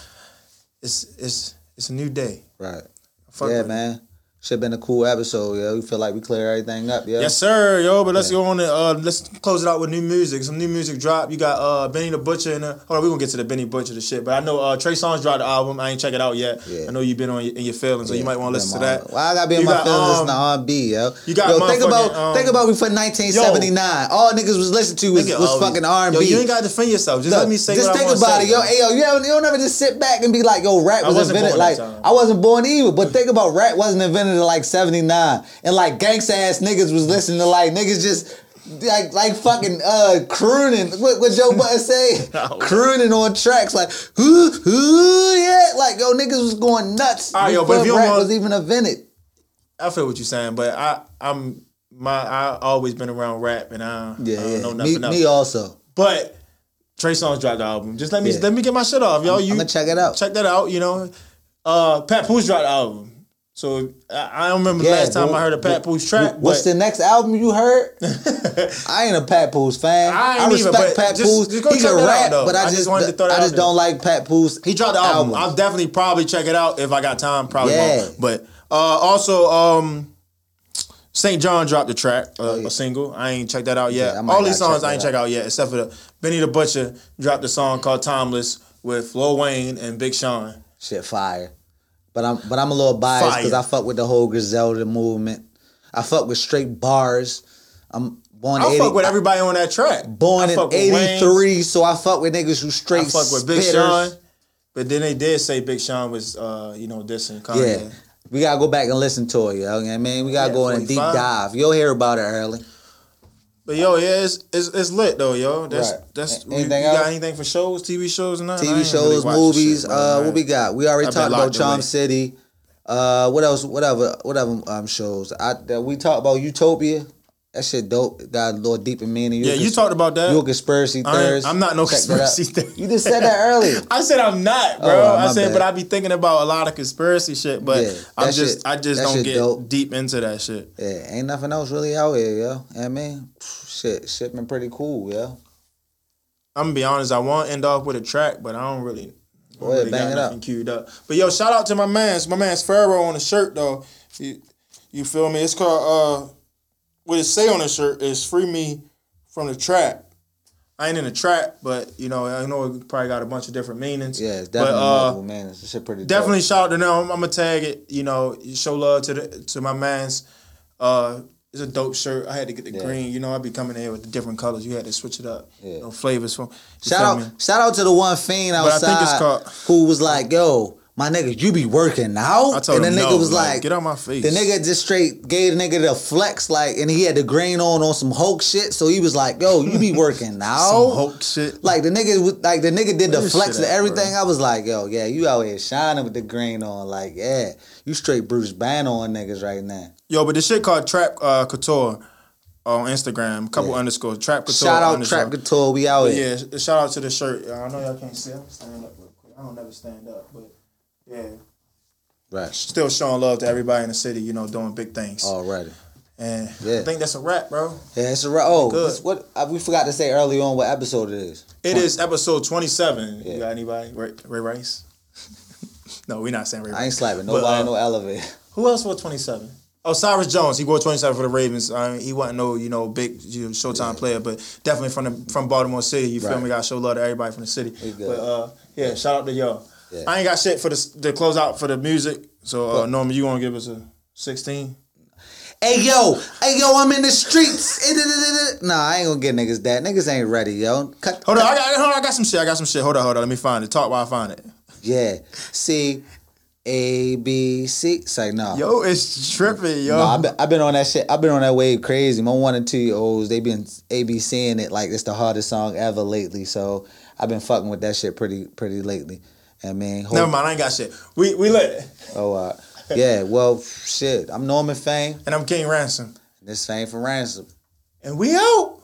it's it's it's a new day. Right. Yeah, it. Should been a cool episode, yo. We feel like we clear everything up, yo. Yes, sir, yo. But let's go on and uh, let's close it out with new music. Some new music drop. You got uh, Benny the Butcher and hold on, we gonna get to the Benny Butcher the shit. But I know uh, Trey Songz dropped the album. I ain't check it out yet. Yeah. I know you've been on in your feelings, so you might want to listen to that. Well, I gotta be in You my got, feelings um, listening to R&B, yo. you got yo, think about um, think about before 1979. All niggas was listening to was, Nigga, was oh, fucking Yo, R&B. you ain't got to defend yourself. Just Look, let me say just think about it, yo. Hey, yo, you don't, you don't ever just sit back and be like, yo, rap was invented. Like. I wasn't born either, but think about rap wasn't invented in like '79, and like gangsta ass niggas was listening to like niggas just. Like like fucking uh crooning. What, what Joe Budden *laughs* say? crooning on tracks like ooh ooh yeah. Like yo niggas was going nuts All right, yo, but if you rap want- was even invented. I feel what you're saying, but I I'm my I always been around rap and I, Yeah, I don't yeah. know Me, nothing else. me also. But Trey Songz dropped the album. Just let me Yeah. let me get my shit off. I'm- you I'ma check it out. Check that out. You know, uh, Pat Pooch dropped the album. So I, I don't remember the Yeah, last time but- I heard a Pat Pooch track. What's the next album you heard? *laughs* I ain't a Pat Pools fan. I I, ain't either, respect but Pat just- Pools. just go he can that out, rap, but I I just, just wanted to throw that I just don't like Pat Pools. He dropped the album. albums. I'll definitely probably check it out if I got time. Probably Yeah. won't. But uh, also, um, SAINt JHN dropped the track, uh, Oh, yeah. a single. I ain't checked that out yet. All these songs I ain't checked out yet, except for the Benny the Butcher dropped a song called "Timeless" with Lil Wayne and Big Sean. Shit, fire. But I'm but I'm a little biased because I fuck with the whole Griselda movement. I fuck with straight bars. I'm born I 80, fuck with everybody on that track. born I in fuck with Wayne. '83, so I fuck with niggas who straight I fuck with Big spitters. Sean. But then they did say Big Sean was, uh, you know, dissing Kanye. Yeah. We gotta go back and listen to it, yo. You know what I mean, we gotta Yeah, go in a deep 45. dive. You'll hear about it early. But yo, yeah, it's, it's it's lit though, yo. That's Right. that's. You, anything you got else? anything for shows, TV shows, and? TV shows, really movies. shit, uh, I- what we got? We already talked about Charm. City. Uh, what else? Whatever, whatever um, shows. I that we talked about Utopia. That shit dope. Got a little deeper meaning. Yeah, you talked about that. You a conspiracy theorist. I'm not no Check conspiracy theorist. You just said that earlier. *laughs* I said I'm not, bro. Oh, I said, bad. but I be thinking about a lot of conspiracy shit. But Yeah, I'm just, shit- I just don't get dope. deep into that shit. Yeah, ain't nothing else really out here, yo. You know what I mean, shit, shit been pretty cool, yo. I'm gonna be honest. I want to end off with a track, but I don't really. I Go don't ahead, really bang got it nothing up. queued up. But yo, shout out to my man's my man's Pharaoh on the shirt though. You, you feel me? It's called uh, what it say on the shirt is "Free Me from the Trap." I ain't in the trap, but you know I know it probably got a bunch of different meanings. Yeah, it's But, definitely uh, multiple, man. This shit pretty. Definitely dope. shout out to them. I'm, I'm gonna tag it. You know, show love to the to my man's. Uh, it's a dope shirt. I had to get the Yeah. green. You know, I be coming in here with the different colors. You had to switch it up. Yeah. You know, flavors from. Shout out, shout out to the one fiend But I outside think it's called- who was like, "Yo, my nigga, you be working out?" I told and the nigga no, was like, like, "Get out my face." The nigga just straight gave the nigga the flex, like, and he had the grain on on some Hulk shit. So he was like, "Yo, you be *laughs* working out?" Some Hulk shit. Like the nigga, was- like the nigga did the Where this flex and everything. bro? I was like, "Yo, yeah, you out here shining with the grain on." Like, yeah, you straight Bruce Banner on niggas right now. Yo, but this shit called Trap uh, Couture on Instagram. Couple underscores. Trap Couture. Shout out underscore. Trap Couture, we out But here. yeah, shout out to the shirt. I know y'all can't see. I'm stand up real quick. I don't never stand up, but yeah, Right, still showing love to everybody in the city. You know, doing big things. already. And Yeah. I think that's a wrap, bro. Yeah, it's a wrap. oh, Good. what uh, we forgot to say early on what episode it is. It is episode 27. Yeah. You got anybody? Ray, Ray Rice? *laughs* no, we're not saying Ray I ain't slapping But, nobody uh, in no elevator. *laughs* Who else wore 27? Oh, Cyrus Jones. He wore 27 for the Ravens. I mean, he wasn't no, you know, big you know, Showtime player, but definitely from the, from Baltimore City. You feel Right. me? Got show love to everybody from the city. But uh, yeah, shout out to y'all. Yeah. I ain't got shit for the the close out for the music. So uh, Norman, you gonna give us a 16? Hey yo, hey yo, I'm in the streets. nah, I ain't gonna get niggas that. Niggas ain't ready, yo. Cut. Hold on, I got hold on, I got some shit. I got some shit. Hold on, hold on. Let me find it. Talk while I find it. Yeah. C, A, B, C. Say no. Yo, it's tripping, yo. No, I've been, I've been on that shit. I've been on that wave crazy. My one and two year olds, they been ABCing it like it's the hardest song ever lately. So I've been fucking with that shit pretty pretty lately. I mean, hope- Never mind, I ain't got shit. We we lit. Oh, uh, yeah. Well, shit. I'm Norman Fame. And I'm King Ransom. This Fame for ransom. And we out.